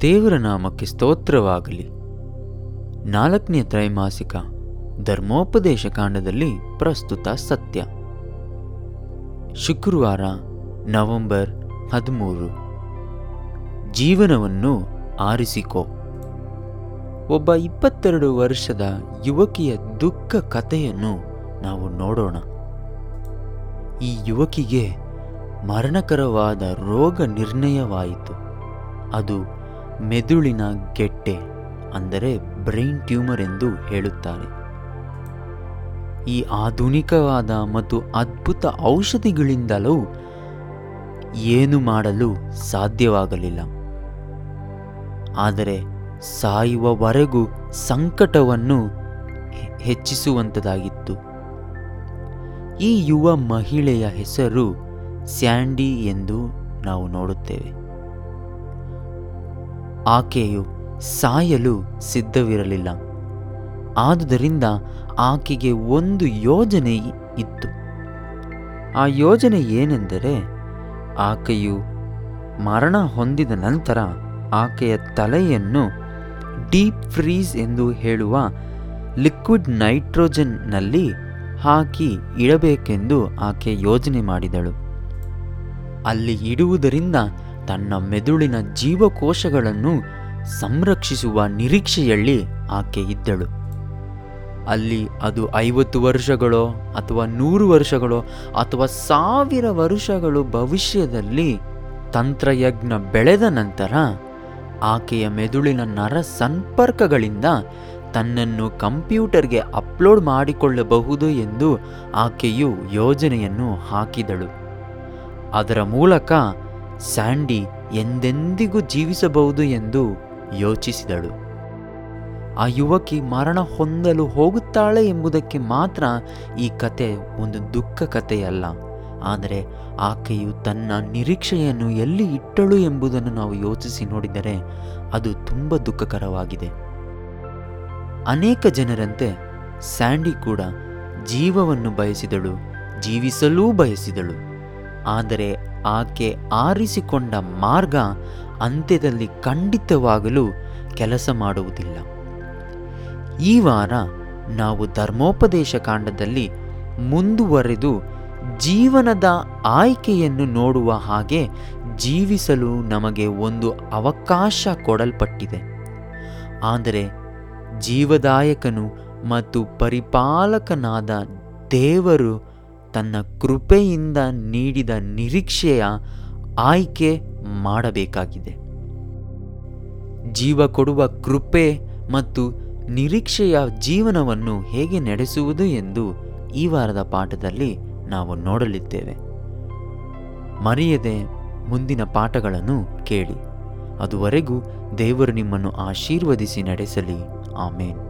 ದೇವರ ನಾಮಕ್ಕೆ ಸ್ತೋತ್ರವಾಗಲಿ. ನಾಲ್ಕನೇ ತ್ರೈಮಾಸಿಕ ಧರ್ಮೋಪದೇಶ ಕಾಂಡದಲ್ಲಿ ಪ್ರಸ್ತುತ ಸತ್ಯ. ಶುಕ್ರವಾರ ನವೆಂಬರ್ ಹದಿಮೂರು. ಜೀವನವನ್ನು ಆರಿಸಿಕೋ. ಒಬ್ಬ ಇಪ್ಪತ್ತೆರಡು ವರ್ಷದ ಯುವಕಿಯ ದುಃಖ ಕಥೆಯನ್ನು ನಾವು ನೋಡೋಣ. ಈ ಯುವಕಿಗೆ ಮರಣಕರವಾದ ರೋಗ ನಿರ್ಣಯವಾಯಿತು. ಅದು ಮೆದುಳಿನ ಗೆಡ್ಡೆ ಅಂದರೆ ಬ್ರೈನ್ ಟ್ಯೂಮರ್ ಎಂದು ಹೇಳುತ್ತಾರೆ. ಈ ಆಧುನಿಕವಾದ ಮತ್ತು ಅದ್ಭುತ ಔಷಧಿಗಳಿಂದಲೂ ಏನು ಮಾಡಲು ಸಾಧ್ಯವಾಗಲಿಲ್ಲ. ಆದರೆ ಸಾಯುವವರೆಗೂ ಸಂಕಟವನ್ನು ಹೆಚ್ಚಿಸುವಂಥದ್ದಾಗಿತ್ತು ಈ ಯುವ ಮಹಿಳೆಯ ಹೆಸರು ಸ್ಯಾಂಡಿ ಎಂದು ನಾವು ನೋಡುತ್ತೇವೆ. ಆಕೆಯು ಸಾಯಲು ಸಿದ್ಧವಿರಲಿಲ್ಲ. ಆದುದರಿಂದ ಆಕೆಗೆ ಒಂದು ಯೋಜನೆ ಇತ್ತು. ಆ ಯೋಜನೆ ಏನೆಂದರೆ ಆಕೆಯು ಮರಣ ಹೊಂದಿದ ನಂತರ ಆಕೆಯ ತಲೆಯನ್ನು ಡೀಪ್ ಫ್ರೀಸ್ ಎಂದು ಹೇಳುವ ಲಿಕ್ವಿಡ್ ನೈಟ್ರೋಜನ್ನಲ್ಲಿ ಹಾಕಿ ಇಡಬೇಕೆಂದು ಆಕೆ ಯೋಜನೆ ಮಾಡಿದಳು. ಅಲ್ಲಿ ಇಡುವುದರಿಂದ ತನ್ನ ಮೆದುಳಿನ ಜೀವಕೋಶಗಳನ್ನು ಸಂರಕ್ಷಿಸುವ ನಿರೀಕ್ಷೆಯಲ್ಲಿ ಆಕೆ ಇದ್ದಳು. ಅಲ್ಲಿ ಅದು ಐವತ್ತು ವರ್ಷಗಳೋ ಅಥವಾ ನೂರು ವರ್ಷಗಳೋ ಅಥವಾ ಸಾವಿರ ವರ್ಷಗಳು ಭವಿಷ್ಯದಲ್ಲಿ ತಂತ್ರಯಜ್ಞ ಬೆಳೆದ ನಂತರ ಆಕೆಯ ಮೆದುಳಿನ ನರ ಸಂಪರ್ಕಗಳಿಂದ ತನ್ನನ್ನು ಕಂಪ್ಯೂಟರ್ಗೆ ಅಪ್ಲೋಡ್ ಮಾಡಿಕೊಳ್ಳಬಹುದು ಎಂದು ಆಕೆಯು ಯೋಜನೆಯನ್ನು ಹಾಕಿದಳು. ಅದರ ಮೂಲಕ ಸ್ಯಾಂಡಿ ಎಂದೆಂದಿಗೂ ಜೀವಿಸಬಹುದು ಎಂದು ಯೋಚಿಸಿದಳು. ಆ ಯುವಕಿ ಮರಣ ಹೊಂದಲು ಹೋಗುತ್ತಾಳೆ ಎಂಬುದಕ್ಕೆ ಮಾತ್ರ ಈ ಕತೆ ಒಂದು ದುಃಖ ಕಥೆಯಲ್ಲ. ಆದರೆ ಆಕೆಯು ತನ್ನ ನಿರೀಕ್ಷೆಯನ್ನು ಎಲ್ಲಿ ಇಟ್ಟಳು ಎಂಬುದನ್ನು ನಾವು ಯೋಚಿಸಿ ನೋಡಿದರೆ ಅದು ತುಂಬ ದುಃಖಕರವಾಗಿದೆ. ಅನೇಕ ಜನರಂತೆ ಸ್ಯಾಂಡಿ ಕೂಡ ಜೀವವನ್ನು ಬಯಸಿದಳು, ಜೀವಿಸಲೂ ಬಯಸಿದಳು. ಆದರೆ ಆಕೆ ಆರಿಸಿಕೊಂಡ ಮಾರ್ಗ ಅಂತ್ಯದಲ್ಲಿ ಖಂಡಿತವಾಗಲು ಕೆಲಸ ಮಾಡುವುದಿಲ್ಲ. ಈ ವಾರ ನಾವು ಧರ್ಮೋಪದೇಶ ಕಾಂಡದಲ್ಲಿ ಮುಂದುವರೆದು ಜೀವನದ ಆಯ್ಕೆಯನ್ನು ನೋಡುವ ಹಾಗೆ ಜೀವಿಸಲು ನಮಗೆ ಒಂದು ಅವಕಾಶ ಕೊಡಲ್ಪಟ್ಟಿದೆ. ಆದರೆ ಜೀವದಾಯಕನು ಮತ್ತು ಪರಿಪಾಲಕನಾದ ದೇವರು ತನ್ನ ಕೃಪೆಯಿಂದ ನೀಡಿದ ನಿರೀಕ್ಷೆಯ ಆಯ್ಕೆ ಮಾಡಬೇಕಾಗಿದೆ. ಜೀವ ಕೊಡುವ ಕೃಪೆ ಮತ್ತು ನಿರೀಕ್ಷೆಯ ಜೀವನವನ್ನು ಹೇಗೆ ನಡೆಸುವುದು ಎಂದು ಈ ವಾರದ ಪಾಠದಲ್ಲಿ ನಾವು ನೋಡಲಿದ್ದೇವೆ. ಮರೆಯದೆ ಮುಂದಿನ ಪಾಠಗಳನ್ನು ಕೇಳಿ. ಅದುವರೆಗೂ ದೇವರು ನಿಮ್ಮನ್ನು ಆಶೀರ್ವದಿಸಿ ನಡೆಸಲಿ. ಆಮೇನ್.